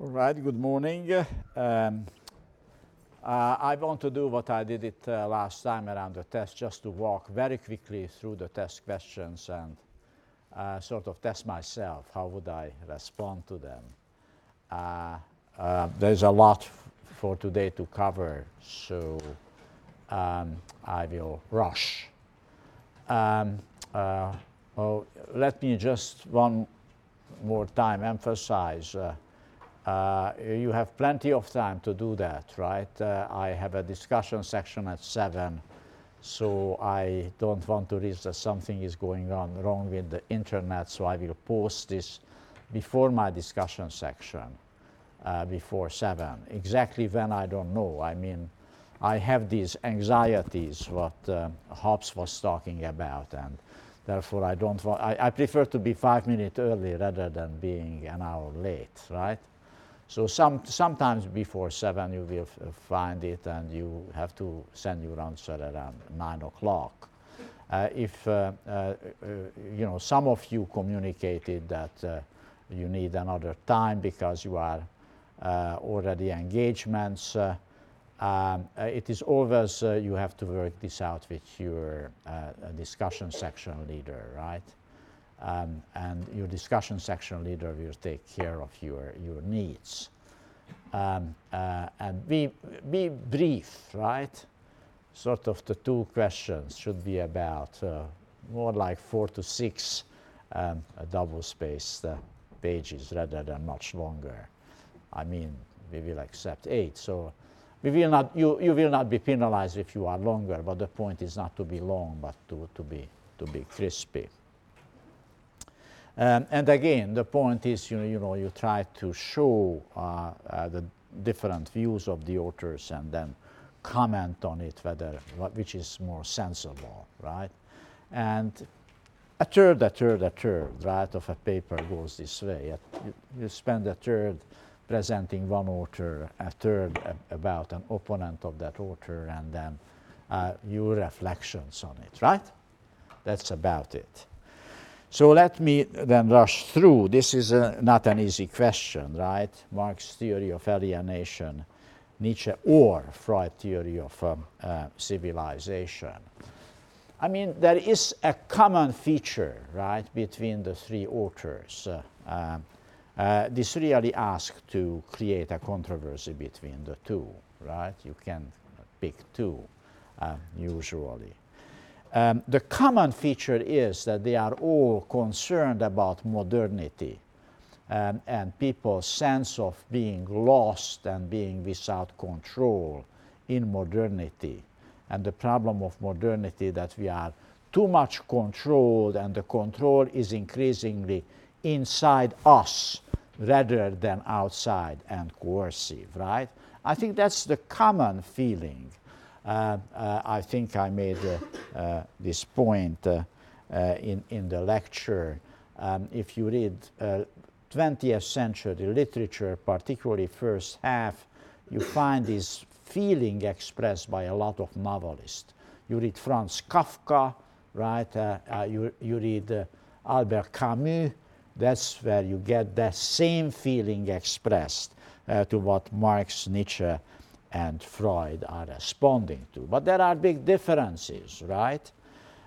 All right, good morning. Um, uh, I want to do what I did it uh, last time around the test, just to walk very quickly through the test questions and uh, sort of test myself. How would I respond to them? Uh, uh, there's a lot for today to cover, so um, I will rush. Um, uh, oh, let me just one more time emphasize uh, you have plenty of time to do that, right? Uh, I have a discussion section at 7, so I don't want to risk that something is going on wrong with the internet, so I will post this before my discussion section, uh, before 7. Exactly when, I don't know. I mean, I have these anxieties, what uh, Hobbes was talking about, and therefore I don't want, I, I prefer to be five minutes early rather than being an hour late, right? So some, sometimes before 7 you will find it and you have to send your answer around 9 o'clock. Uh, if, uh, uh, uh you know, some of you communicated that uh, you need another time because you are uh, already engagements, um, it is always you have to work this out with your discussion section leader, right? Um, and your discussion section leader will take care of your, your needs. Um, uh, and be, be brief, right? Sort of the two questions should be about uh, more like four to six um, double spaced pages rather than much longer. I mean, we will accept eight. So we will not, you, you will not be penalized if you are longer, but the point is not to be long, but to, to, be, to be crispy. Um, and again, the point is, you know, you, know, you try to show uh, uh, the different views of the authors and then comment on it, whether which is more sensible, right? And a third, a third, a third, right, of a paper goes this way. You, you spend a third presenting one author, a third about an opponent of that author, and then uh, your reflections on it, right? That's about it. So let me then rush through. This is a, not an easy question, right? Marx's theory of alienation, Nietzsche or Freud's theory of um, uh, civilization. I mean, there is a common feature, right, between the three authors. Uh, uh, uh this really asks to create a controversy between the two, right? You can pick two, uh, usually. Um, the common feature is that they are all concerned about modernity um, and people's sense of being lost and being without control in modernity. And the problem of modernity that we are too much controlled and the control is increasingly inside us rather than outside and coercive, right? I think that's the common feeling I think I made uh, this point in, in the lecture. Um, if you read 20th century literature, particularly first half, you find this feeling expressed by a lot of novelists. You read Franz Kafka, right? Uh, uh, you, you read uh, Albert Camus. That's where you get that same feeling expressed to what Marx, Nietzsche, and Freud are responding to. But there are big differences, right?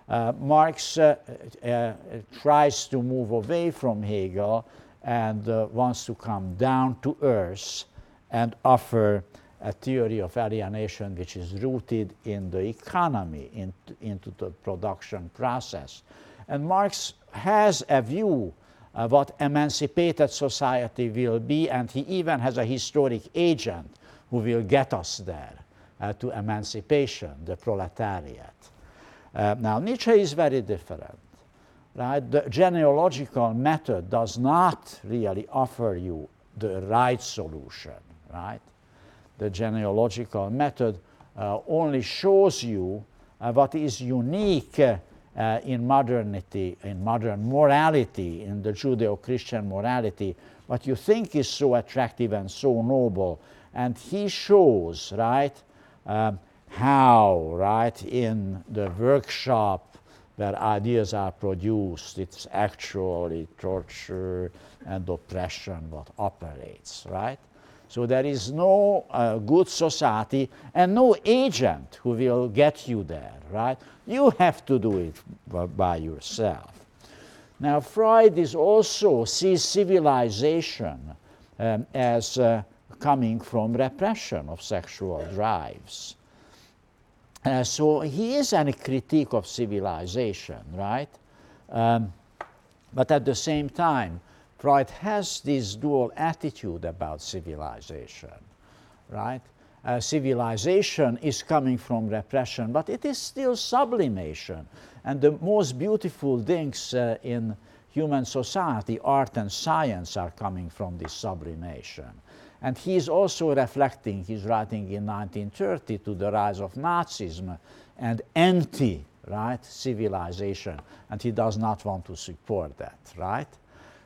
Uh, Marx uh, uh, tries to move away from Hegel and uh, wants to come down to earth and offer a theory of alienation which is rooted in the economy, in, into the production process. And Marx has a view of what emancipated society will be, and he even has a historic agent who will get us there uh, to emancipation, the proletariat. Uh, now, Nietzsche is very different. Right? The genealogical method does not really offer you the right solution, right? The genealogical method uh, only shows you uh, what is unique uh, in modernity, in modern morality, in the Judeo Christian morality, what you think is so attractive and so noble and he shows, right, um, how, right, in the workshop where ideas are produced, it's actually torture and oppression what operates, right? So there is no uh, good society and no agent who will get you there, right? You have to do it by yourself. Now, Freud is also sees civilization um, as uh, coming from repression of sexual drives. Uh, so he is a critique of civilization, right? Um, but at the same time, Freud has this dual attitude about civilization, right? Uh, civilization is coming from repression, but it is still sublimation. And the most beautiful things uh, in human society, art and science, are coming from this sublimation. And he is also reflecting, he's writing in 1930 to the rise of Nazism and anti right civilization, and he does not want to support that, right?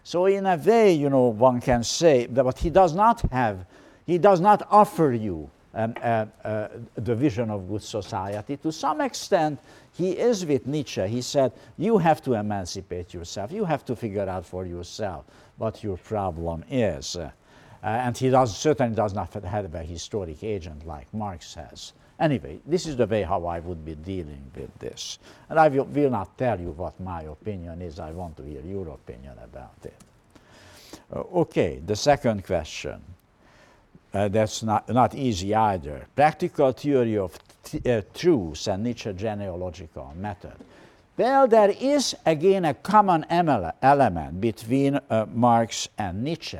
So in a way, you know, one can say that what he does not have, he does not offer you um, uh, uh, the vision of good society. To some extent, he is with Nietzsche. He said, You have to emancipate yourself. You have to figure out for yourself what your problem is. Uh, and he does, certainly does not have a historic agent like Marx has. Anyway, this is the way how I would be dealing with this. And I will, will not tell you what my opinion is. I want to hear your opinion about it. Uh, okay, the second question. Uh, that's not, not easy either. Practical theory of uh, truth and Nietzsche genealogical method. Well, there is again a common element between uh, Marx and Nietzsche.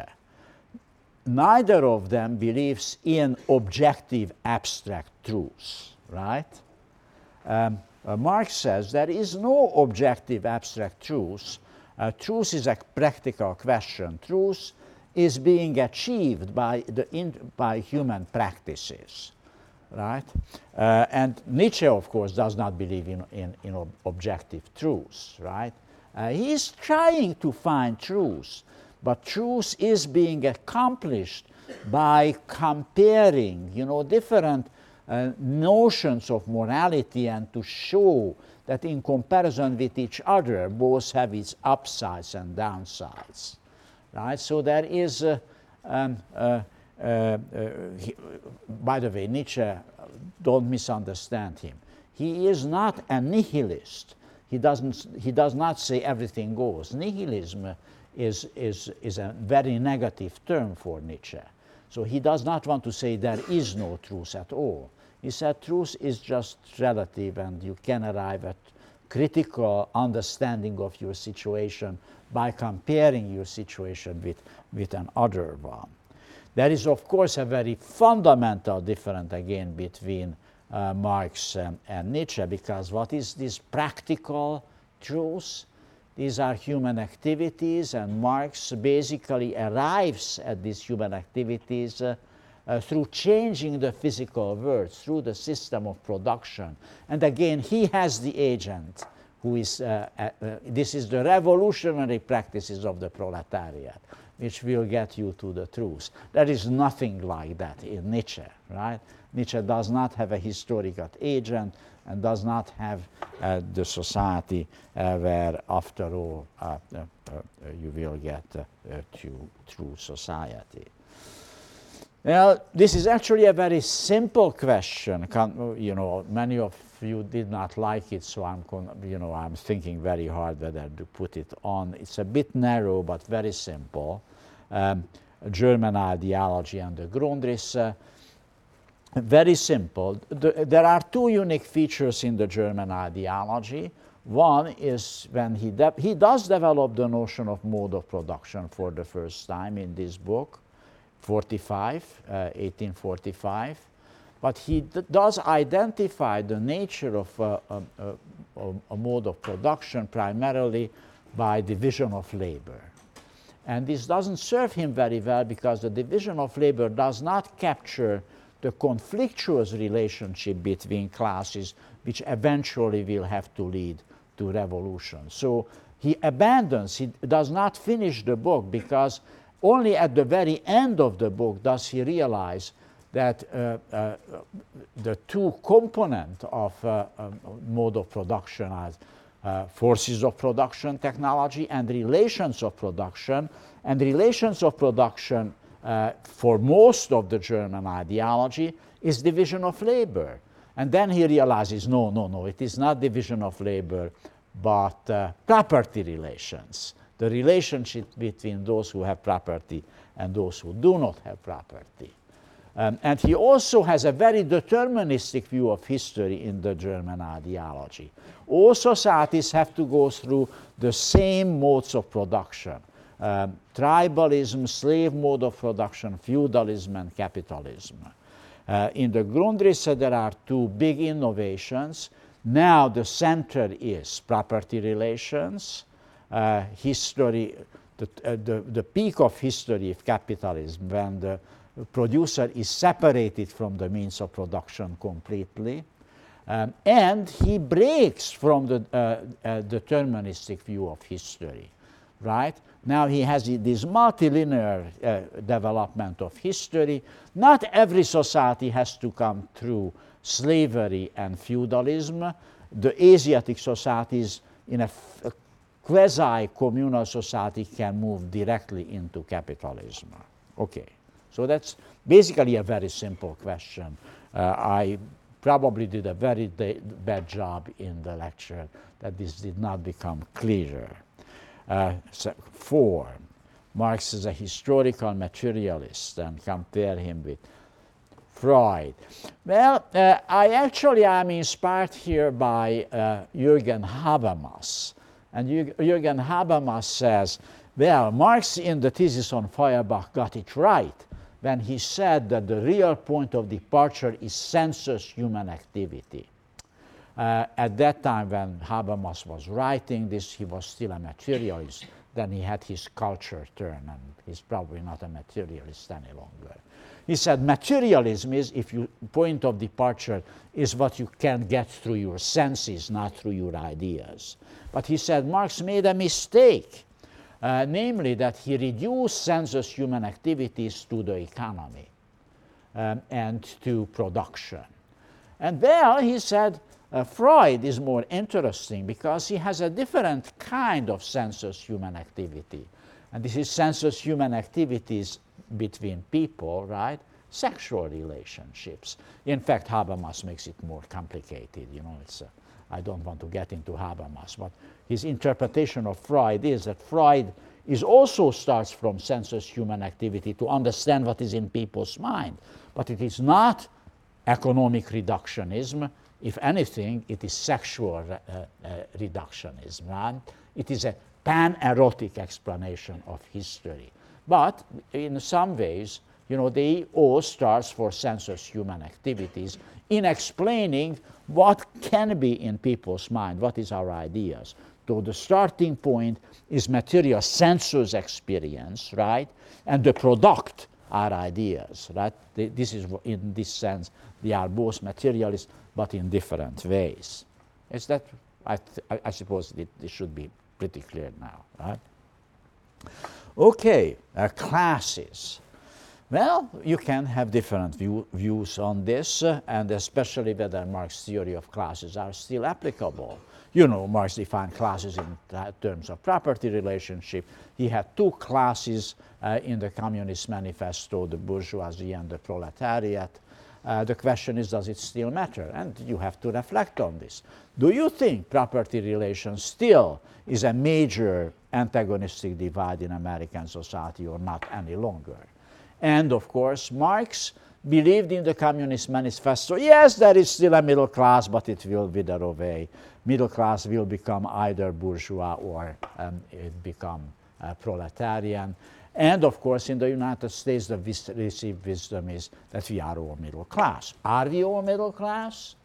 Neither of them believes in objective abstract truths, right? Um, uh, Marx says there is no objective abstract truth. Uh, truth is a practical question. Truth is being achieved by, the in, by human practices, right? Uh, and Nietzsche, of course, does not believe in, in, in ob objective truths, right? Uh, he is trying to find truth, but truth is being accomplished by comparing, you know, different uh, notions of morality and to show that in comparison with each other, both have its upsides and downsides. Right? So there is, uh, um, uh, uh, he, by the way, Nietzsche, don't misunderstand him. He is not a nihilist. He, doesn't, he does not say everything goes. Nihilism is, is, is a very negative term for Nietzsche. So he does not want to say there is no truth at all. He said truth is just relative and you can arrive at critical understanding of your situation by comparing your situation with, with another one. There is, of course, a very fundamental difference again between uh, Marx and, and, Nietzsche because what is this practical truth? These are human activities, and Marx basically arrives at these human activities uh, uh, through changing the physical world, through the system of production. And again, he has the agent who is, uh, uh, uh, this is the revolutionary practices of the proletariat, which will get you to the truth. There is nothing like that in Nietzsche, right? Nietzsche does not have a historical agent and does not have uh, the society uh, where, after all, uh, you will get to true society. Well, this is actually a very simple question. Can, you know, many of you did not like it, so I'm, you know, I'm thinking very hard whether to put it on. It's a bit narrow, but very simple. Um, German ideology and the Grundrisse. Very simple. The, there are two unique features in the German ideology. One is when he, he does develop the notion of mode of production for the first time in this book, 45, uh, 1845 but he does identify the nature of uh, a, a, a, mode of production primarily by division of labor. And this doesn't serve him very well because the division of labor does not capture the conflictuous relationship between classes, which eventually will have to lead to revolution. So he abandons, he does not finish the book because only at the very end of the book does he realize that uh, uh, the two components of uh, um, mode of production as uh, forces of production technology and relations of production. And relations of production uh, for most of the German ideology is division of labor. And then he realizes no, no, no, it is not division of labor, but uh, property relations. The relationship between those who have property and those who do not have property. Um, and he also has a very deterministic view of history in the German ideology. All societies have to go through the same modes of production um, tribalism, slave mode of production, feudalism, and capitalism. Uh, in the Grundrisse, there are two big innovations. Now, the center is property relations, uh, history, the, uh, the, the peak of history of capitalism, when the producer is separated from the means of production completely. Um, and he breaks from the uh, uh, deterministic view of history, right? Now he has this multilinear uh, development of history. Not every society has to come through slavery and feudalism. The Asiatic societies in a, a quasi-communal society can move directly into capitalism. Okay. So that's basically a very simple question. Uh, I probably did a very bad job in the lecture that this did not become clearer. Uh, four, Marx is a historical materialist and compare him with Freud. Well, uh, I actually am inspired here by uh, Jürgen Habermas. And Jürgen Habermas says, well, Marx in the thesis on Feuerbach got it right when he said that the real point of departure is sensuous human activity. Uh, at that time, when Habermas was writing this, he was still a materialist. Then he had his culture turn, and he's probably not a materialist any longer. He said materialism is, if your point of departure is what you can get through your senses, not through your ideas. But he said Marx made a mistake uh, namely that he reduced sensuous human activities to the economy um, and to production. And well, he said, uh, Freud is more interesting because he has a different kind of sensuous human activity. And this is sensuous human activities between people, right? Sexual relationships. In fact, Habermas makes it more complicated. You know, it's, uh, I don't want to get into Habermas, but his interpretation of Freud is that Freud is also starts from sensuous human activity to understand what is in people's mind. But it is not economic reductionism. If anything, it is sexual uh, uh, reductionism. Right? It is a pan-erotic explanation of history. But in some ways, you know, they all starts for sensuous human activities in explaining what can be in people's mind, what is our ideas. So the starting point is material sensuous experience, right? And the product are ideas, right? This is in this sense they are both materialist, but in different ways. Is that? I, I suppose it, it, should be pretty clear now, right? Okay, uh, classes. Well, you can have different view, views on this, uh, and especially whether Marx's theory of classes are still applicable. You know, Marx defined classes in terms of property relationship. He had two classes uh, in the Communist Manifesto, the bourgeoisie and the proletariat. Uh, the question is, does it still matter? And you have to reflect on this. Do you think property relations still is a major antagonistic divide in American society or not any longer? And of course, Marx believed in the Communist Manifesto. Yes, there is still a middle class, but it will wither away. Middle class will become either bourgeois or um, it become uh, proletarian. And of course, in the United States, the received wisdom is that we are all middle class. Are we all middle class?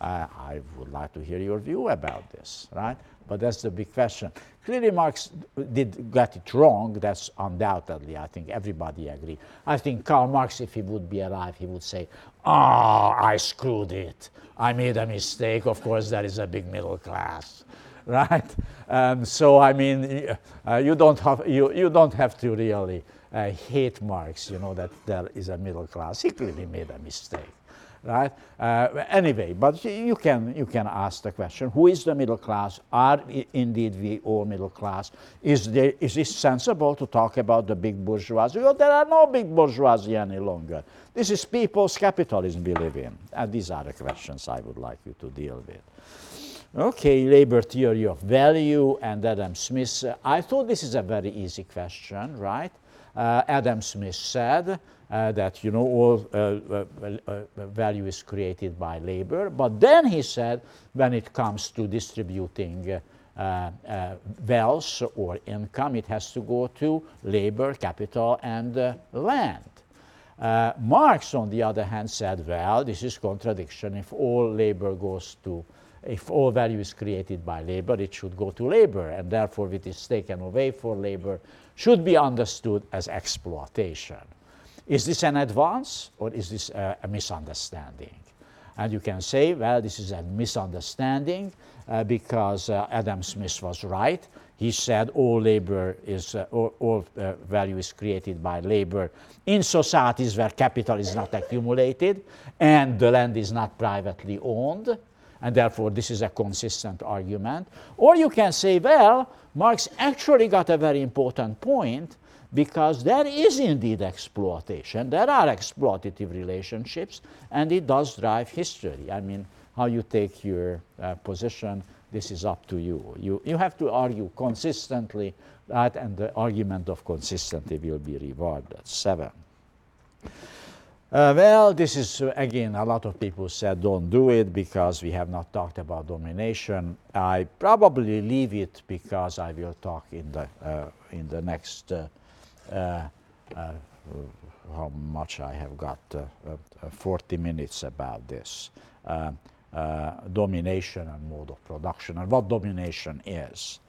Uh, I would like to hear your view about this, right? But that's the big question. Clearly, Marx did get it wrong. That's undoubtedly, I think everybody agree. I think Karl Marx, if he would be alive, he would say, "Ah, oh, I screwed it. I made a mistake. Of course, there is a big middle class." Right? Um, so, I mean, uh, you, don't have, you, you don't have to really uh, hate Marx, you know, that there is a middle class. He clearly made a mistake. right? Uh, anyway, but you can, you can ask the question, who is the middle class? Are indeed we all middle class? Is, there, is it sensible to talk about the big bourgeoisie? Well, there are no big bourgeoisie any longer. This is people's capitalism we live in. And these are the questions I would like you to deal with. Okay, labor theory of value and Adam Smith. I thought this is a very easy question, right? Uh, Adam Smith said uh, that you know all uh, value is created by labor, but then he said when it comes to distributing uh, uh, wealth or income, it has to go to labor, capital, and uh, land. Marx, on the other hand, said, well, this is contradiction. If all labor goes to if all value is created by labor, it should go to labor, and therefore it is taken away for labor, should be understood as exploitation. Is this an advance or is this a, a misunderstanding? And you can say, well, this is a misunderstanding uh, because uh, Adam Smith was right. He said all labor is, uh, all, all uh, value is created by labor in societies where capital is not accumulated and the land is not privately owned and therefore this is a consistent argument. Or you can say, well, Marx actually got a very important point because there is indeed exploitation, there are exploitative relationships, and it does drive history. I mean, how you take your uh, position, this is up to you. you. You have to argue consistently, that, and the argument of consistency will be rewarded. Seven. Uh, well, this is uh, again, a lot of people said don't do it because we have not talked about domination. I probably leave it because I will talk in the, uh, in the next, uh, uh, how much I have got, 40 minutes about this. domination and mode of production and what domination is.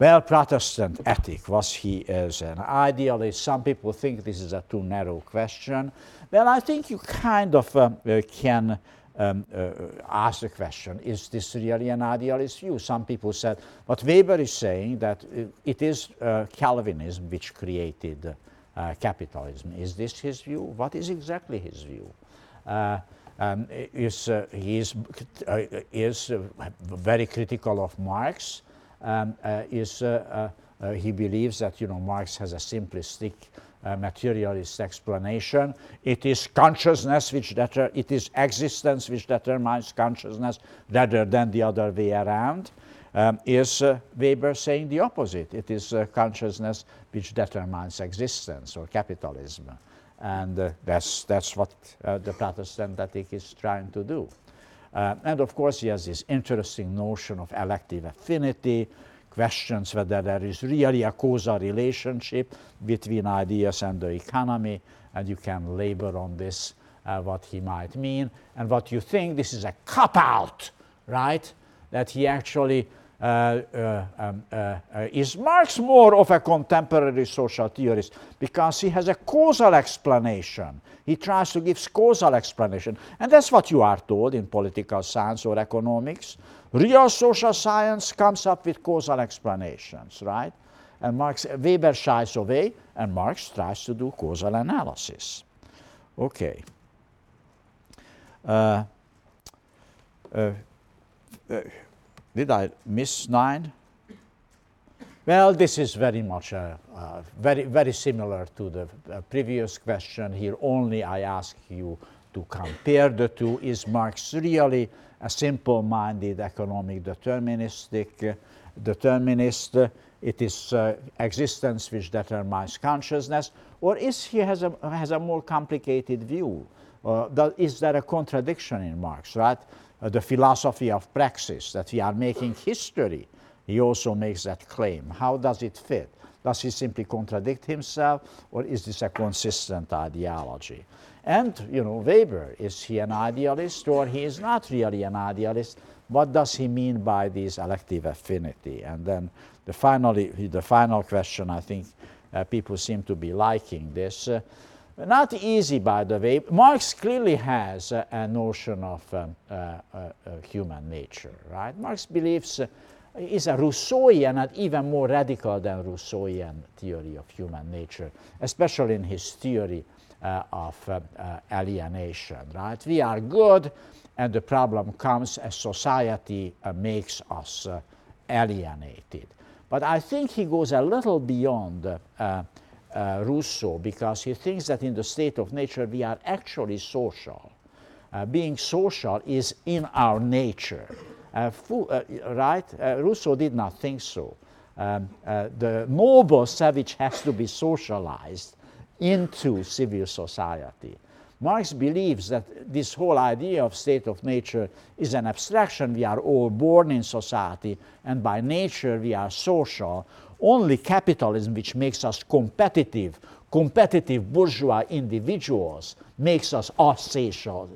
Well, Protestant ethic, was he as an idealist? Some people think this is a too narrow question. Well, I think you kind of um, uh, can um, uh, ask the question, is this really an idealist view? Some people said, but Weber is saying that it is uh, Calvinism which created uh, capitalism. Is this his view? What is exactly his view? Uh, um, is, uh, he is, is very critical of Marx. Um, is, he believes that you know, Marx has a simplistic uh, materialist explanation. It is consciousness which deter- it is existence which determines consciousness rather than the other way around. Um, is uh, Weber saying the opposite? It is uh, consciousness which determines existence or capitalism. And uh, that's, that's what uh, the Protestant ethic is trying to do. Uh, and of course, he has this interesting notion of elective affinity, questions whether there is really a causal relationship between ideas and the economy, and you can labor on this, uh, what he might mean, and what you think this is a cop out, right? That he actually um, uh, uh, is Marx more of a contemporary social theorist because he has a causal explanation. He tries to give causal explanation. And that's what you are told in political science or economics. Real social science comes up with causal explanations, right? And Marx, Weber shies away, and Marx tries to do causal analysis. Okay. Uh, uh, uh, did I miss nine? Well, this is very much uh, uh, very, very similar to the uh, previous question. Here only I ask you to compare the two. Is Marx really a simple-minded economic deterministic determinist? It is uh, existence which determines consciousness, or is he has a, has a more complicated view? That, is there a contradiction in Marx, right? Uh, the philosophy of praxis, that we are making history he also makes that claim. How does it fit? Does he simply contradict himself, or is this a consistent ideology? And, you know, Weber, is he an idealist or he is not really an idealist? What does he mean by this elective affinity? And then the, finally, the final question, I think uh, people seem to be liking this. Uh, not easy, by the way. Marx clearly has a, a notion of um, uh, uh, uh human nature, right? Marx believes is a Rousseauian and even more radical than Rousseauian theory of human nature, especially in his theory uh, of uh, uh, alienation, right? We are good, and the problem comes as society uh, makes us uh, alienated. But I think he goes a little beyond uh, Rousseau because he thinks that in the state of nature we are actually social. being social is in our nature. Uh, uh, right? Uh, Rousseau did not think so. Um, the noble savage has to be socialized into civil society. Marx believes that this whole idea of state of nature is an abstraction. We are all born in society, and by nature we are social. Only capitalism, which makes us competitive, competitive bourgeois individuals, makes us asocial,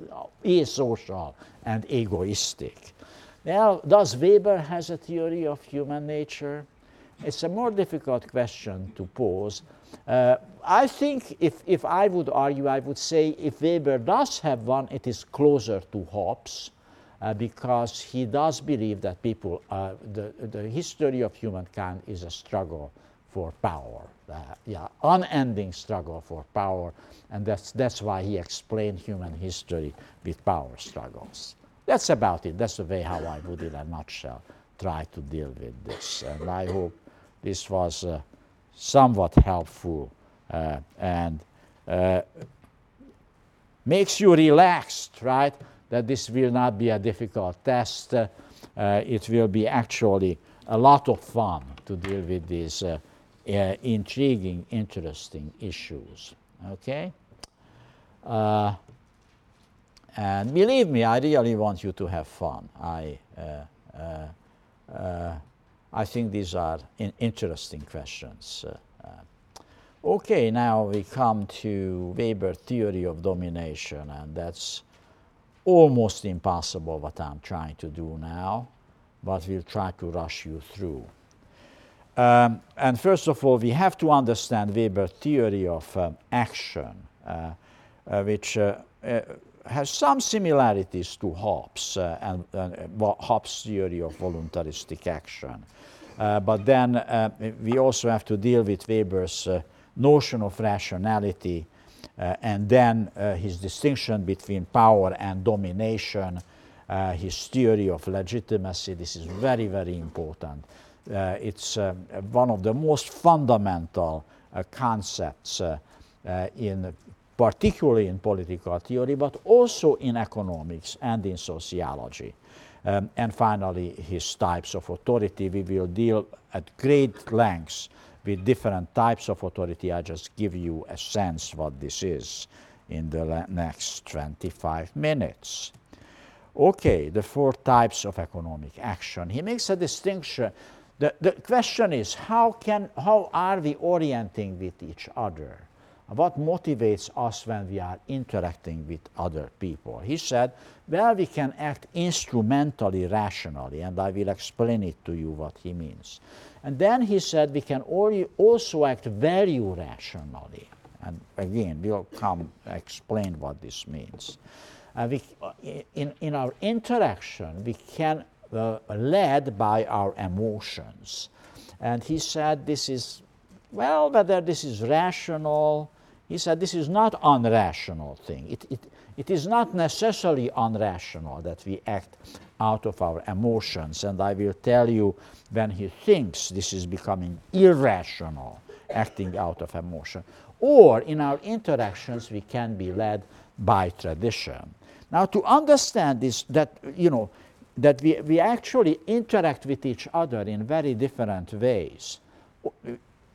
asocial and egoistic. Now, does Weber has a theory of human nature? It's a more difficult question to pose. Uh, I think if, if I would argue, I would say if Weber does have one, it is closer to Hobbes, uh, because he does believe that people, uh, the, the history of humankind is a struggle for power, uh, yeah, unending struggle for power, and that's, that's why he explained human history with power struggles. That's about it. That's the way how I would, in a nutshell, try to deal with this. And I hope this was uh, somewhat helpful uh, and uh, makes you relaxed, right? That this will not be a difficult test. Uh, it will be actually a lot of fun to deal with these uh, uh, intriguing, interesting issues. Okay? And believe me, I really want you to have fun. I, uh, uh, uh, I think these are in interesting questions. Uh, uh. okay, now we come to Weber theory of domination, and that's almost impossible what I'm trying to do now, but we'll try to rush you through. Um, and first of all, we have to understand Weber's theory of um, action, uh, which has some similarities to Hobbes uh, and, uh, Hobbes' theory of voluntaristic action. Uh, but then uh, we also have to deal with Weber's uh, notion of rationality uh, Uh, and then uh, his distinction between power and domination, uh, his theory of legitimacy. This is very, very important. it's one of the most fundamental concepts in particularly in political theory, but also in economics and in sociology. Um, and finally, his types of authority. We will deal at great lengths with different types of authority. I just give you a sense what this is in the next 25 minutes. Okay, the four types of economic action. He makes a distinction. The, the question is how, can, how are we orienting with each other? What motivates us when we are interacting with other people. He said, well, we can act instrumentally rationally, and I will explain it to you what he means. And then he said we can also act value rationally. And again, we'll come explain what this means. Uh, we, in, in our interaction, we can uh, led by our emotions. And he said this is, well, whether this is rational, he said this is not an unrational thing. It, it, it is not necessarily unrational that we act out of our emotions. And I will tell you when he thinks this is becoming irrational, acting out of emotion. Or in our interactions, we can be led by tradition. Now, to understand this, that, you know, that we, we actually interact with each other in very different ways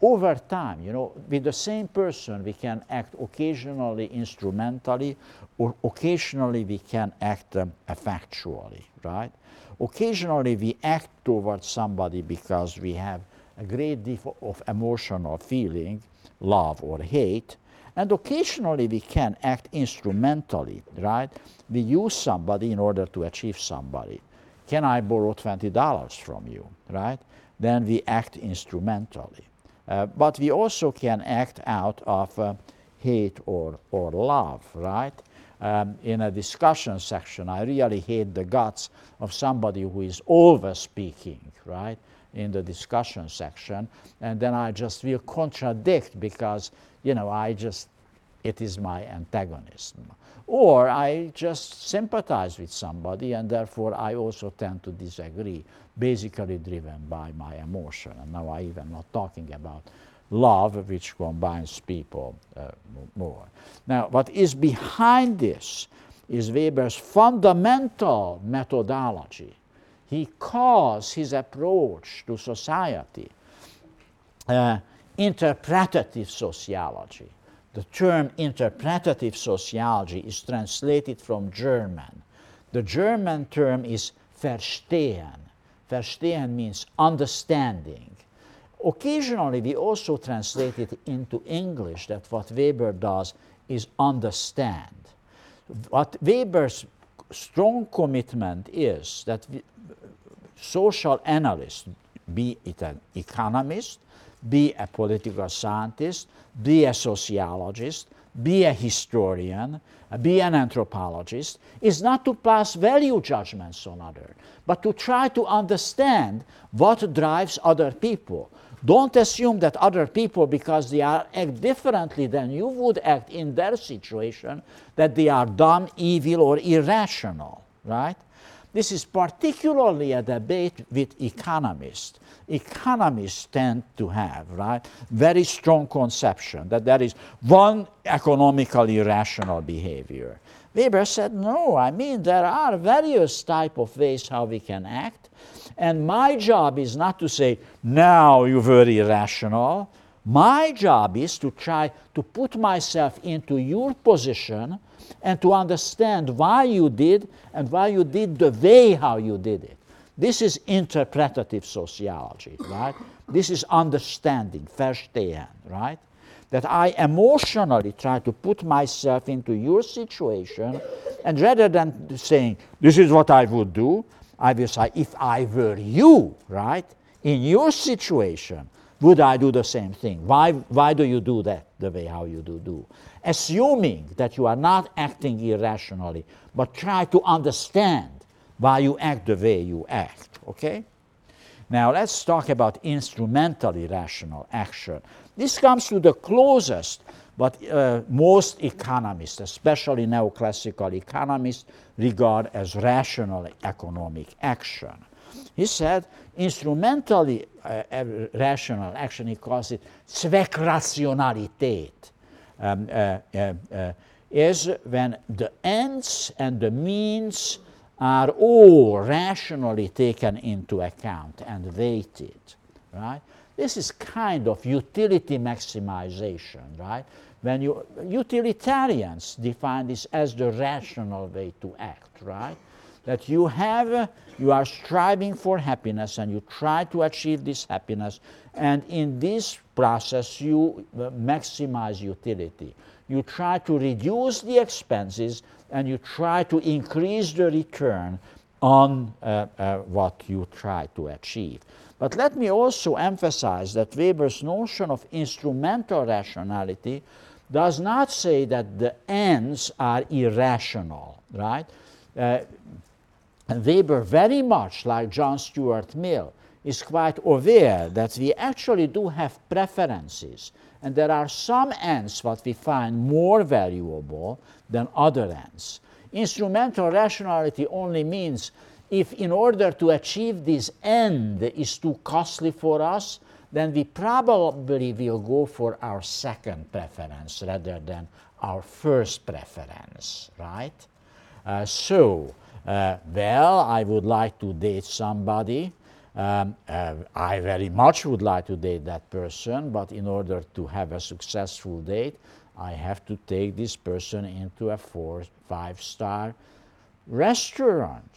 over time, you know, with the same person, we can act occasionally instrumentally, or occasionally we can act um, affectually, right? Occasionally we act towards somebody because we have a great deal of emotional feeling, love or hate, and occasionally we can act instrumentally, right? We use somebody in order to achieve somebody. Can I borrow $20 from you, right? Then we act instrumentally. Uh, but we also can act out of uh, hate or, or love, right? um, in a discussion section. I really hate the guts of somebody who is over speaking, right, in the discussion section. And then I just will contradict because, you know, I just, it is my antagonism. Or I just sympathize with somebody and therefore I also tend to disagree, basically driven by my emotion. And now I even not talking about love, which combines people uh, more. Now, what is behind this is Weber's fundamental methodology. He calls his approach to society uh, interpretative sociology. The term interpretative sociology is translated from German. The German term is Verstehen. Verstehen means understanding. Occasionally, we also translate it into English that what Weber does is understand. What Weber's strong commitment is that social analysts, be it an economist, be a political scientist, be a sociologist, be a historian, be an anthropologist, is not to pass value judgments on others, but to try to understand what drives other people, don't assume that other people, because they are act differently than you would act in their situation, that they are dumb, evil, or irrational, right? This is particularly a debate with economists. Economists tend to have, right, very strong conception that there is one economically rational behavior. Weber said, no, I mean, there are various type of ways how we can act. And my job is not to say, now you were irrational. My job is to try to put myself into your position and to understand why you did and why you did the way how you did it. This is interpretative sociology, right? This is understanding, verstehen, right? that I emotionally try to put myself into your situation, and rather than saying, This is what I would do, I will say, If I were you, right, in your situation, would I do the same thing? Why, why do you do that the way how you do do? Assuming that you are not acting irrationally, but try to understand why you act the way you act, okay? Now let's talk about instrumentally rational action. This comes to the closest, but uh, most economists, especially neoclassical economists, regard as rational economic action. He said instrumentally uh, rational action, he calls it Zweckrationalität, um, uh, uh, uh, is when the ends and the means are all rationally taken into account and weighted, right? This is kind of utility maximization, right? When you utilitarians define this as the rational way to act, right? That you have, you are striving for happiness and you try to achieve this happiness, and in this process you uh, maximize utility. You try to reduce the expenses and you try to increase the return on uh, uh, what you try to achieve. But let me also emphasize that Weber's notion of instrumental rationality does not say that the ends are irrational, right? Uh, Weber, very much like John Stuart Mill, is quite aware that we actually do have preferences, and there are some ends what we find more valuable than other ends. Instrumental rationality only means if in order to achieve this end is too costly for us, then we probably will go for our second preference rather than our first preference, right? Uh, so, uh, well, I would like to date somebody. Um, uh, I very much would like to date that person, but in order to have a successful date, I have to take this person into a four, five star restaurant.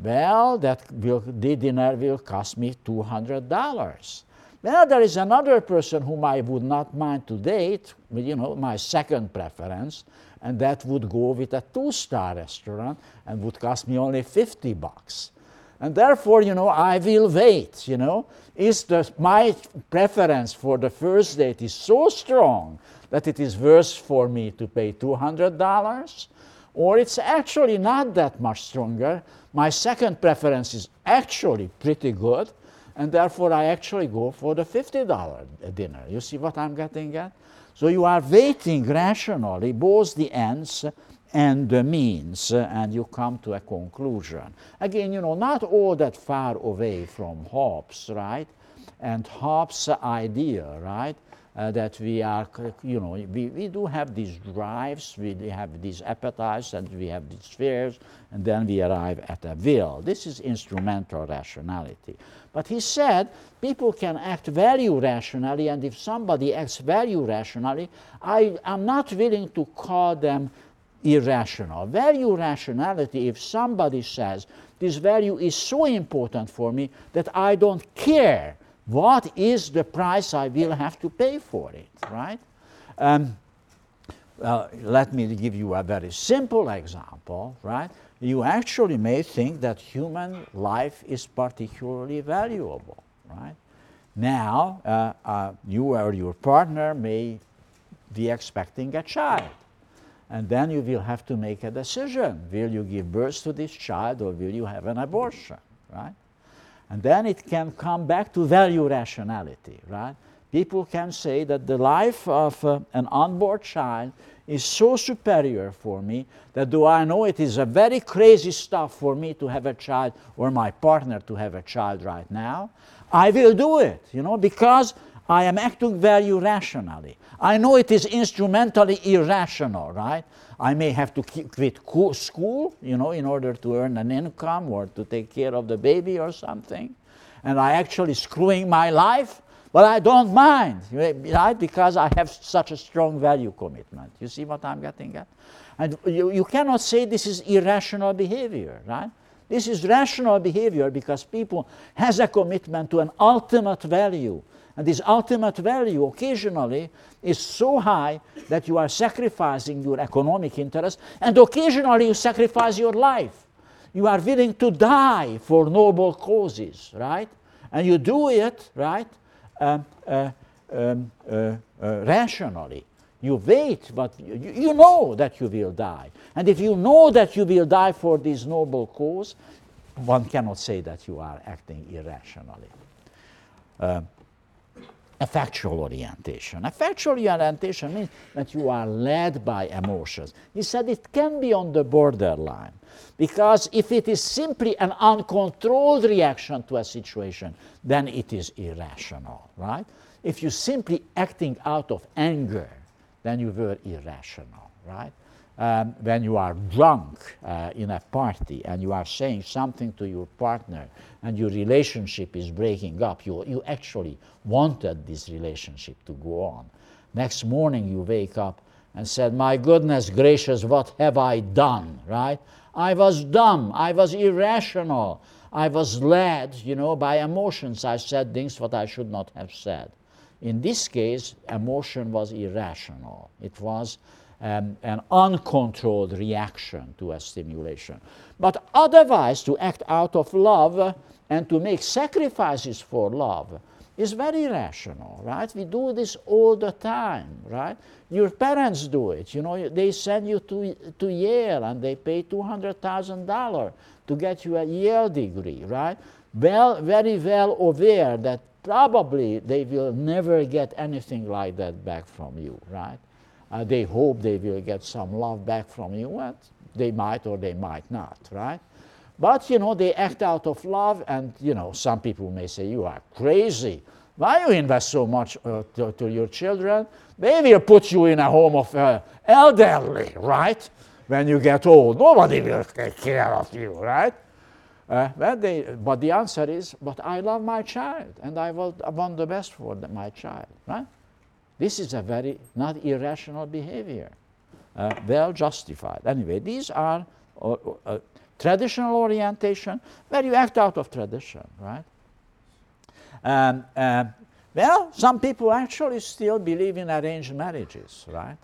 Well, that will, the dinner will cost me $200. Well, there is another person whom I would not mind to date, you know, my second preference, and that would go with a two-star restaurant and would cost me only 50 bucks. And therefore, you know, I will wait, you know. Is the, my preference for the first date is so strong that it is worse for me to pay $200, or it's actually not that much stronger. My second preference is actually pretty good, and therefore I actually go for the $50 dinner. You see what I'm getting at? So you are waiting rationally both the ends and the means, and you come to a conclusion. Again, you know, not all that far away from Hobbes, right? And Hobbes' idea, right? Uh, that we are, you know, we, we do have these drives, we have these appetites, and we have these fears, and then we arrive at a will. This is instrumental rationality. But he said people can act value rationally, and if somebody acts value rationally, I am not willing to call them irrational. Value rationality, if somebody says this value is so important for me that I don't care what is the price I will have to pay for it, right? Um, well, let me give you a very simple example, right? You actually may think that human life is particularly valuable, right? Now, uh, uh, you or your partner may be expecting a child. And then you will have to make a decision. Will you give birth to this child or will you have an abortion, right? And then it can come back to value rationality, right? People can say that the life of uh, an unborn child is so superior for me that though I know it is a very crazy stuff for me to have a child or my partner to have a child right now, I will do it, you know, because I am acting value rationally. I know it is instrumentally irrational, right? I may have to quit school, you know, in order to earn an income or to take care of the baby or something. And I actually screwing my life, but I don't mind, right? Because I have such a strong value commitment. You see what I'm getting at? And you, you cannot say this is irrational behavior, right? This is rational behavior because people has a commitment to an ultimate value and this ultimate value occasionally is so high that you are sacrificing your economic interest, and occasionally you sacrifice your life. You are willing to die for noble causes, right? And you do it, right, um, uh, um, uh, uh, rationally. You wait, but you, you know that you will die. And if you know that you will die for this noble cause, one cannot say that you are acting irrationally. Uh, affectual orientation. Affectual orientation means that you are led by emotions. He said it can be on the borderline because if it is simply an uncontrolled reaction to a situation, then it is irrational, right? If you're simply acting out of anger, then you were irrational, right? Um, when you are drunk uh, in a party and you are saying something to your partner and your relationship is breaking up, you, you actually wanted this relationship to go on. Next morning you wake up and said, My goodness gracious, what have I done? Right? I was dumb. I was irrational. I was led, you know, by emotions. I said things what I should not have said. In this case, emotion was irrational. It was um, an uncontrolled reaction to a stimulation. But otherwise, to act out of love and to make sacrifices for love is very rational, right? We do this all the time, right? Your parents do it. You know, they send you to, to Yale and they pay $200,000 to get you a Yale degree, right? Well, very well aware that probably they will never get anything like that back from you, right? uh, they hope they will get some love back from you. And they might or they might not, right? But, you know, they act out of love, and, you know, some people may say, You are crazy. Why you invest so much uh, to, to, your children? They will put you in a home of uh, elderly, right? When you get old, nobody will take care of you, right? Uh, they, but the answer is, but I love my child, and I, will, want the best for the, my child, right? This is a very not irrational behavior, uh, well justified. Anyway, these are uh, uh, traditional orientation where you act out of tradition, right? Um, uh, well, some people actually still believe in arranged marriages, right?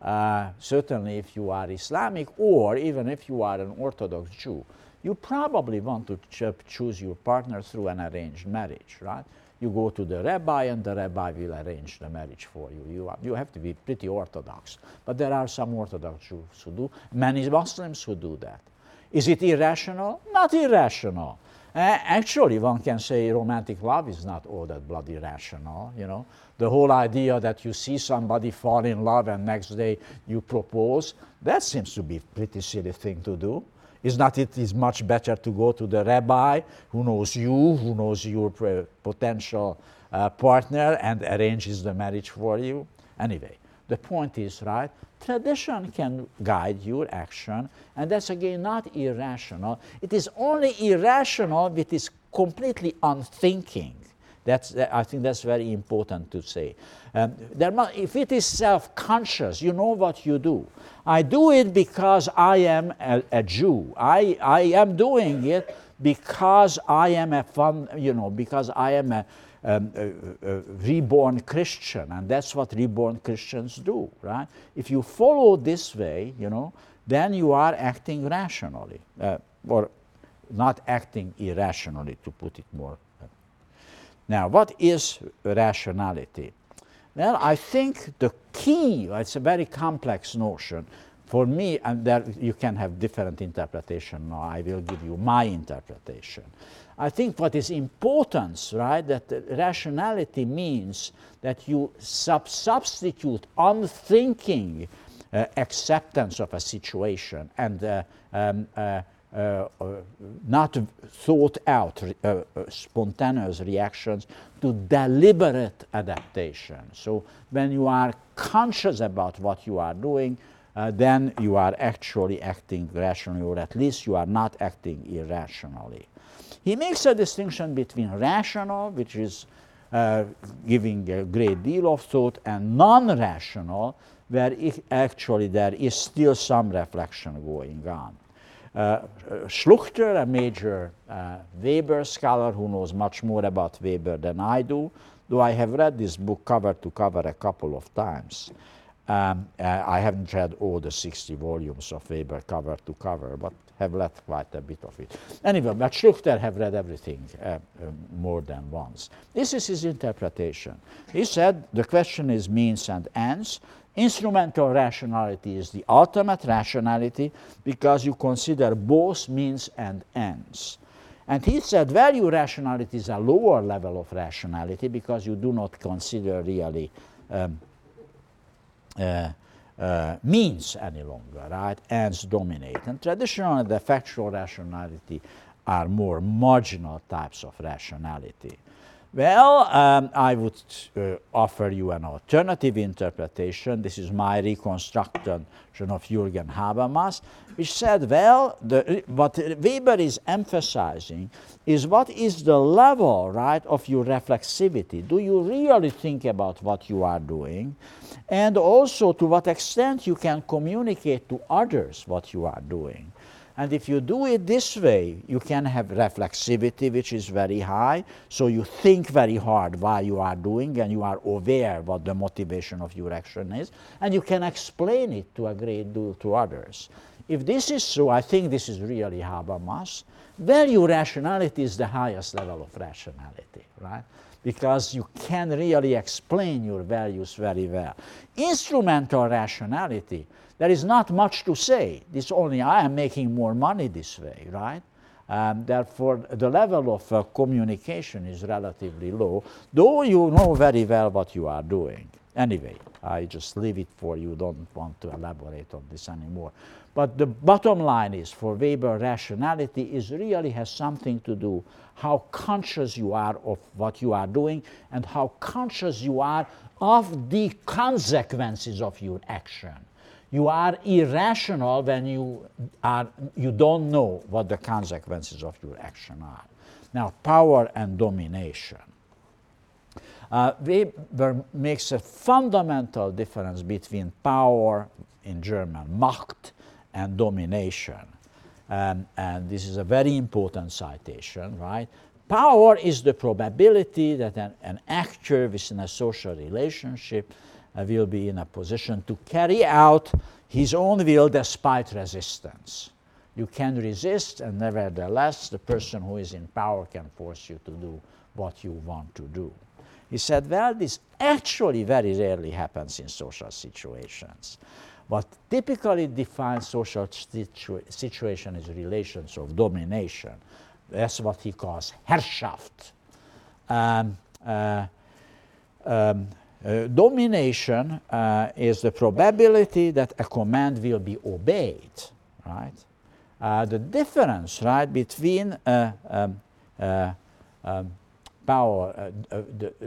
Uh, certainly, if you are Islamic or even if you are an Orthodox Jew, you probably want to ch choose your partner through an arranged marriage, right? you go to the rabbi and the rabbi will arrange the marriage for you. You, you have to be pretty orthodox. But there are some Orthodox Jews who do, many Muslims who do that. Is it irrational? Not irrational. Uh, actually, one can say romantic love is not all that bloody rational, you know. The whole idea that you see somebody fall in love and next day you propose, that seems to be a pretty silly thing to do. Is not it is much better to go to the rabbi who knows you, who knows your potential uh, partner and arranges the marriage for you? Anyway, the point is, right, tradition can guide your action, and that's again not irrational. It is only irrational if it is completely unthinking. That's, I think that's very important to say. Um, must, if it is self conscious, you know what you do. I do it because I am a, a Jew. I, I am doing it because I am a fun, you know, because I am a, um, a, a, reborn Christian, and that's what reborn Christians do, right? If you follow this way, you know, then you are acting rationally, uh, or not acting irrationally, to put it more now, what is rationality? Well, I think the key, it's a very complex notion. For me, and there you can have different interpretation. Now, I will give you my interpretation. I think what is important, right, that rationality means that you sub substitute unthinking uh, acceptance of a situation and uh, um, uh, uh, uh, not thought out uh, spontaneous reactions to deliberate adaptation. So when you are conscious about what you are doing, uh, then you are actually acting rationally, or at least you are not acting irrationally. He makes a distinction between rational, which is uh, giving a great deal of thought, and non rational, where actually there is still some reflection going on. Uh, Schluchter, a major uh, Weber scholar who knows much more about Weber than I do, though I have read this book cover to cover a couple of times. Um, uh, I haven't read all the 60 volumes of Weber cover to cover, but have read quite a bit of it. Anyway, but Schluchter have read everything uh, uh, more than once. This is his interpretation. He said the question is means and ends. Instrumental rationality is the ultimate rationality because you consider both means and ends. And he said value rationality is a lower level of rationality because you do not consider really um, uh, uh, means any longer, right? Ends dominate. And traditionally, the affectual rationality are more marginal types of rationality. Well, um, I would uh, offer you an alternative interpretation. This is my reconstruction of Jürgen Habermas, which said, well, the, what Weber is emphasizing is what is the level, right, of your reflexivity. Do you really think about what you are doing? And also to what extent you can communicate to others what you are doing. And if you do it this way, you can have reflexivity, which is very high. So you think very hard while you are doing, and you are aware what the motivation of your action is, and you can explain it to a great deal to others. If this is so, I think this is really Habermas. Value rationality is the highest level of rationality, right? Because you can really explain your values very well. Instrumental rationality there is not much to say. This only I am making more money this way, right? Um, therefore, the level of uh, communication is relatively low, though you know very well what you are doing. Anyway, I just leave it for you, don't want to elaborate on this anymore. But the bottom line is for Weber, rationality is really has something to do how conscious you are of what you are doing and how conscious you are of the consequences of your action. You are irrational when you, are, you don't know what the consequences of your action are. Now, power and domination. Uh, Weber makes a fundamental difference between power, in German, Macht, and domination. Um, and this is a very important citation, right? Power is the probability that an, an actor within a social relationship will be in a position to carry out his own will despite resistance. You can resist, and nevertheless, the person who is in power can force you to do what you want to do. He said, well, this actually very rarely happens in social situations. What typically defines social situa situation is relations of domination. That's what he calls Herrschaft. Um, uh, um, uh, domination uh, is the probability that a command will be obeyed, right? Uh, the difference, right, between uh, um, uh, um, power, uh,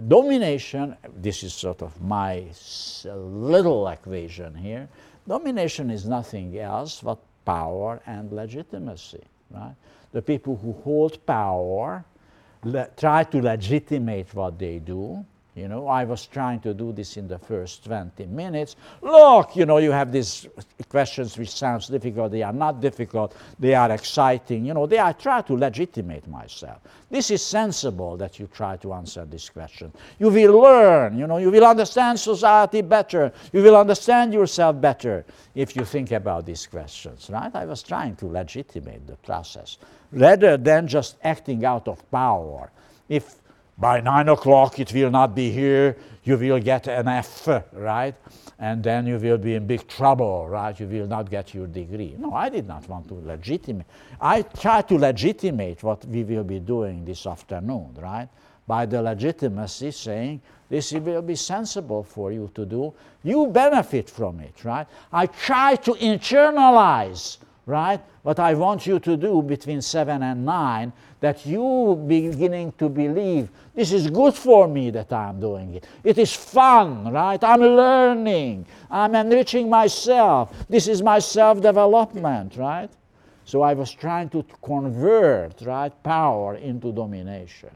domination, this is sort of my little equation here, domination is nothing else but power and legitimacy, right? The people who hold power try to legitimate what they do, you know, I was trying to do this in the first 20 minutes. Look, you know, you have these questions which sounds difficult. They are not difficult. They are exciting. You know, they are try to legitimate myself. This is sensible that you try to answer this question. You will learn, you know, you will understand society better. You will understand yourself better if you think about these questions, right? I was trying to legitimate the process rather than just acting out of power. If by nine o'clock it will not be here, you will get an F, right? And then you will be in big trouble, right? You will not get your degree. No, I did not want to legitimate. I tried to legitimate what we will be doing this afternoon, right? By the legitimacy saying, this will be sensible for you to do. You benefit from it, right? I try to internalize right? What I want you to do between 7 and 9, that you beginning to believe this is good for me that I'm doing it. It is fun, right? I'm learning. I'm enriching myself. This is my self development, right? So I was trying to convert, right, power into domination.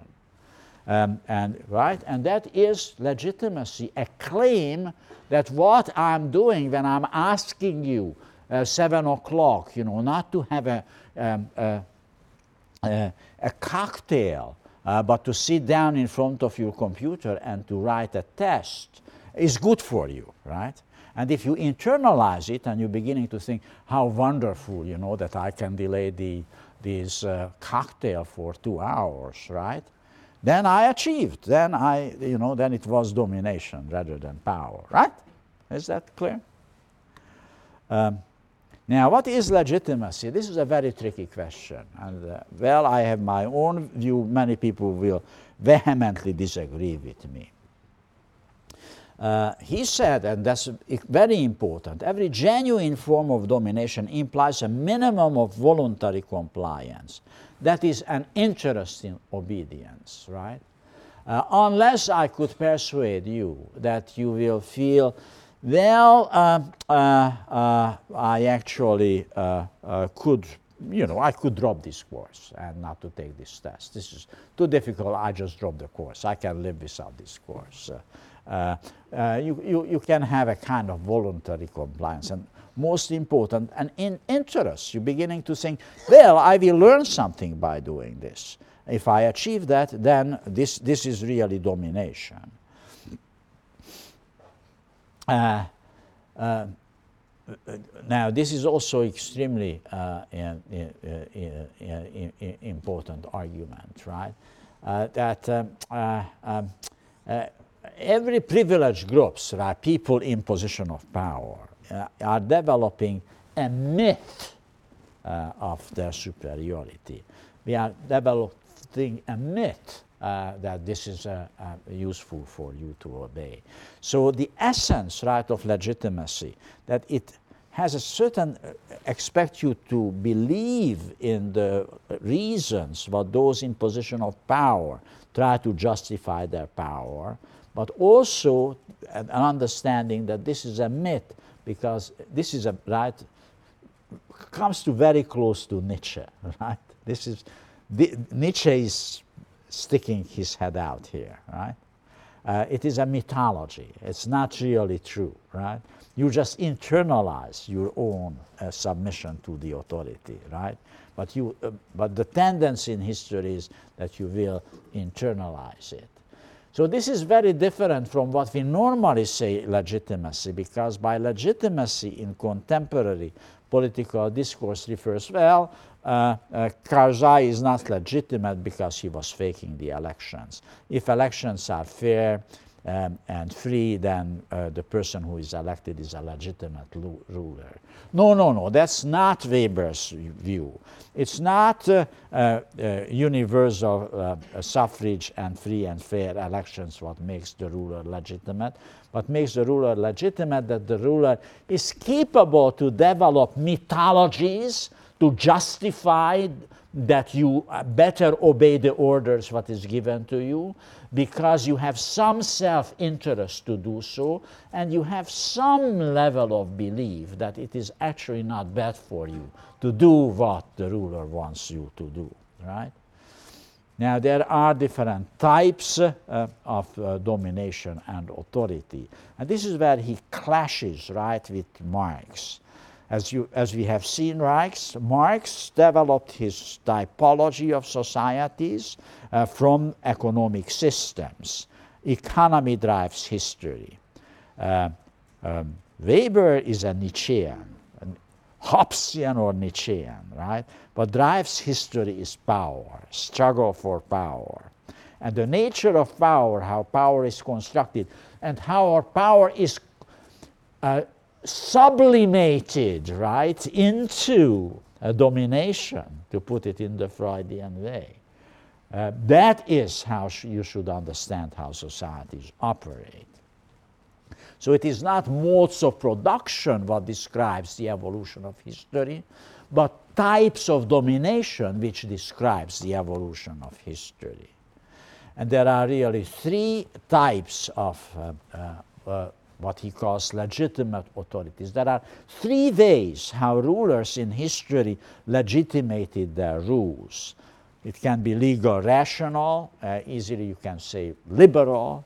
Um, and right and that is legitimacy a claim that what i'm doing when i'm asking you uh, seven o'clock, you know, not to have a, um, a, a, a cocktail, uh, but to sit down in front of your computer and to write a test is good for you, right? And if you internalize it and you're beginning to think how wonderful, you know, that I can delay the, this uh, cocktail for two hours, right? Then I achieved. Then I, you know, then it was domination rather than power, right? Is that clear? Um, now, what is legitimacy? This is a very tricky question. And, uh, well, I have my own view. Many people will vehemently disagree with me. Uh, he said, and that's very important every genuine form of domination implies a minimum of voluntary compliance. That is an interest in obedience, right? Uh, unless I could persuade you that you will feel well, uh, uh, uh, I actually uh, uh, could, you know, I could drop this course and not to take this test. This is too difficult. I just drop the course. I can live without this course. Uh, you, you, you can have a kind of voluntary compliance. And most important, an in interest. You're beginning to think, well, I will learn something by doing this. If I achieve that, then this, this is really domination. Uh, uh, now, this is also extremely uh, in, important argument, right? that um, um, every privileged groups, right, people in position of power, are developing a myth of their superiority. We are developing a myth uh, that this is uh, uh, useful for you to obey. So the essence, right, of legitimacy, that it has a certain uh, expect you to believe in the reasons what those in position of power try to justify their power, but also an understanding that this is a myth because this is a right comes to very close to Nietzsche, right? This is the, Nietzsche is sticking his head out here, right? Uh, it is a mythology. It's not really true, right? You just internalize your own uh, submission to the authority, right? But, you, uh, but the tendency in history is that you will internalize it. So this is very different from what we normally say legitimacy, because by legitimacy in contemporary political discourse refers, well, uh, uh, Karzai is not legitimate because he was faking the elections. If elections are fair, um, and free, then uh, the person who is elected is a legitimate ruler. No, no, no, that's not Weber's view. It's not uh, uh, uh universal uh, suffrage and free and fair elections what makes the ruler legitimate. What makes the ruler legitimate that the ruler is capable to develop mythologies to justify that you better obey the orders what is given to you because you have some self interest to do so and you have some level of belief that it is actually not bad for you to do what the ruler wants you to do, right? Now, there are different types uh, of uh, domination and authority. And this is where he clashes, right, with Marx. As, you, as we have seen, Marx, Marx developed his typology of societies uh, from economic systems. Economy drives history. Uh, um, Weber is a Nietzschean, a Hobbesian or Nietzschean, right? What drives history is power, struggle for power. And the nature of power, how power is constructed, and how our power is uh, sublimated, right, into a domination, to put it in the Freudian way. Uh, that is how sh you should understand how societies operate. So it is not modes of production what describes the evolution of history, but types of domination which describes the evolution of history. And there are really three types of uh, uh, uh what he calls legitimate authorities. There are three ways how rulers in history legitimated their rules. It can be legal rational, uh, easily you can say liberal,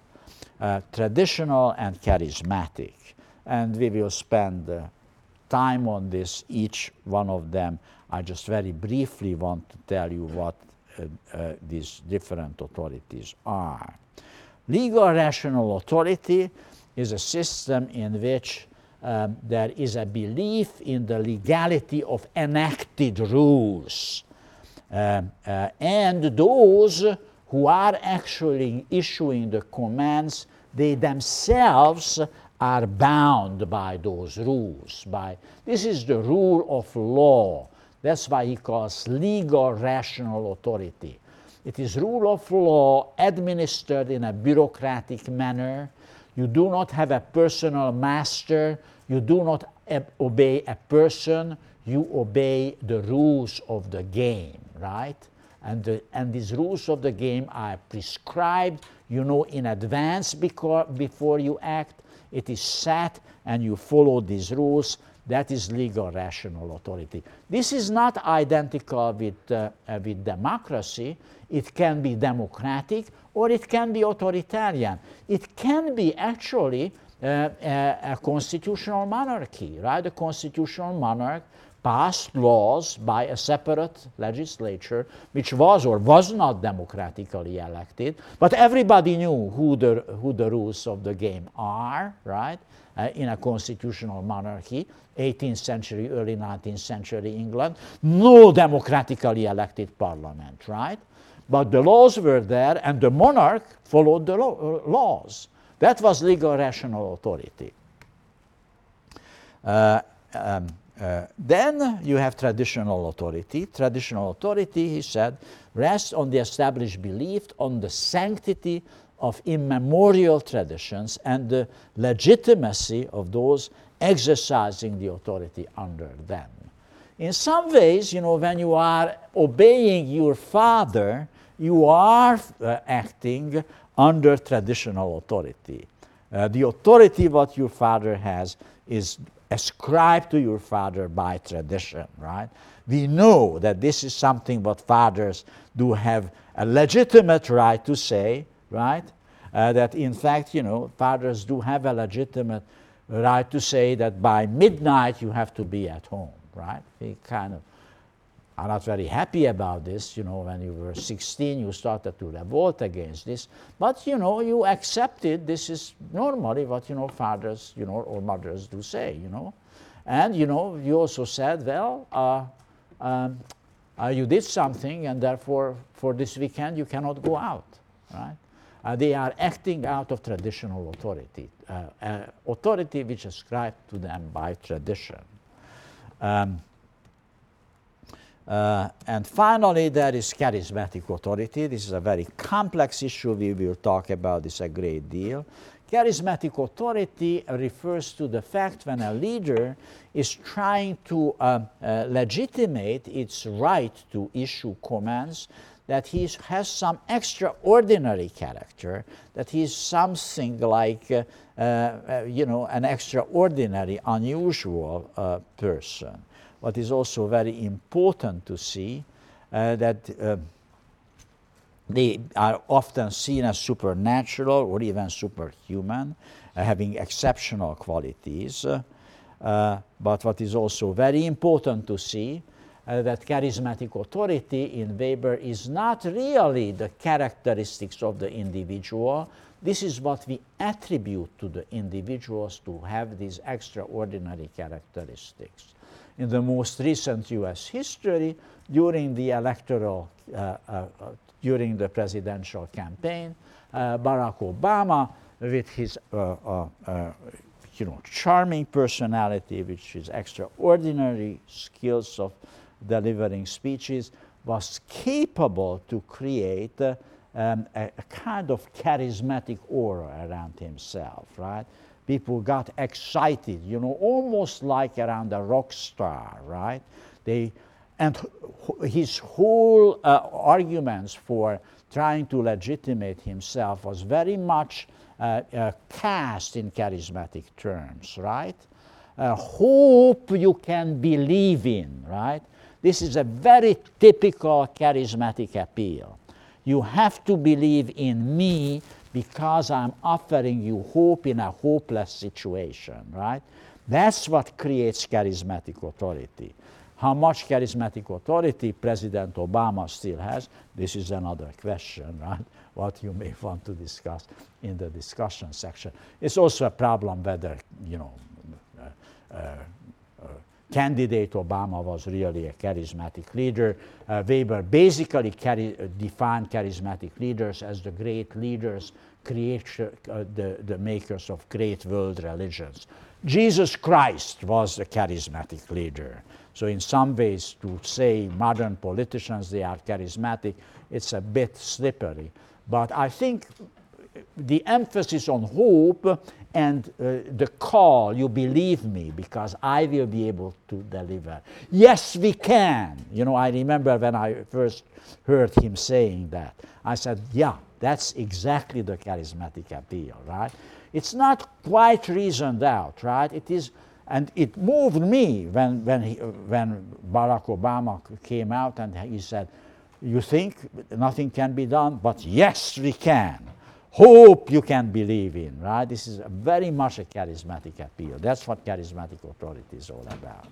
uh, traditional, and charismatic. And we will spend uh, time on this, each one of them. I just very briefly want to tell you what uh, uh, these different authorities are. Legal rational authority is a system in which um, there is a belief in the legality of enacted rules. Uh, uh, and those who are actually issuing the commands, they themselves are bound by those rules. By this is the rule of law. That's why he calls legal rational authority. It is rule of law administered in a bureaucratic manner you do not have a personal master. You do not obey a person. You obey the rules of the game, right? And, the, and these rules of the game are prescribed, you know, in advance before, before you act. It is set, and you follow these rules. That is legal rational authority. This is not identical with, uh, with democracy. It can be democratic or it can be authoritarian. It can be actually uh, a, a, constitutional monarchy, right? A constitutional monarch passed laws by a separate legislature, which was or was not democratically elected, but everybody knew who the, who the rules of the game are, right? Uh, in a constitutional monarchy, 18th century, early 19th century England, no democratically elected parliament, right? But the laws were there, and the monarch followed the uh, laws. That was legal rational authority. Uh, um, uh, then you have traditional authority. Traditional authority, he said, rests on the established belief on the sanctity of immemorial traditions and the legitimacy of those exercising the authority under them. In some ways, you know, when you are obeying your father, you are uh, acting under traditional authority. Uh, the authority what your father has is ascribed to your father by tradition, right? We know that this is something what fathers do have a legitimate right to say, right? Uh, that in fact, you know, fathers do have a legitimate right to say that by midnight you have to be at home, right? We kind of are not very happy about this. You know, when you were 16, you started to revolt against this. But, you know, you accepted this is normally what, you know, fathers, you know, or mothers do say, you know. And, you know, you also said, well, uh, um, uh, you did something and therefore for this weekend you cannot go out, right? Uh, they are acting out of traditional authority, uh, uh, authority which is ascribed to them by tradition. Um, uh, and finally, there is charismatic authority. This is a very complex issue. We will talk about this a great deal. Charismatic authority refers to the fact when a leader is trying to uh, uh, legitimate its right to issue commands that he has some extraordinary character, that he is something like, uh, uh, you know, an extraordinary, unusual uh, person. What is also very important to see uh, that uh, they are often seen as supernatural or even superhuman, uh, having exceptional qualities. but what is also very important to see uh, that charismatic authority in Weber is not really the characteristics of the individual. This is what we attribute to the individuals to have these extraordinary characteristics. In the most recent US history, during the electoral, uh, uh, during the presidential campaign, uh, Barack Obama, with his uh, uh, you know, charming personality, which is extraordinary skills of delivering speeches was capable to create uh, um, a, a, kind of charismatic aura around himself, right? People got excited, you know, almost like around a rock star, right? They, and his whole uh, arguments for trying to legitimate himself was very much uh, uh, cast in charismatic terms, right? Hope you can believe in, right? This is a very typical charismatic appeal. You have to believe in me because I'm offering you hope in a hopeless situation, right? That's what creates charismatic authority. How much charismatic authority President Obama still has, this is another question, right? What you may want to discuss in the discussion section. It's also a problem whether, you know, uh, uh, candidate Obama was really a charismatic leader. Uh, Weber basically chari- uh, defined charismatic leaders as the great leaders, create, uh, the, the makers of great world religions. Jesus Christ was a charismatic leader. So, in some ways, to say modern politicians they are charismatic, it's a bit slippery. But I think the emphasis on hope and uh, the call, you believe me because I will be able to deliver. Yes, we can. You know, I remember when I first heard him saying that, I said, yeah, that's exactly the charismatic appeal, right? It's not quite reasoned out, right? It is, and it moved me when, when, he, when Barack Obama came out and he said, You think nothing can be done? But yes, we can hope you can believe in, right? This is very much a charismatic appeal. That's what charismatic authority is all about.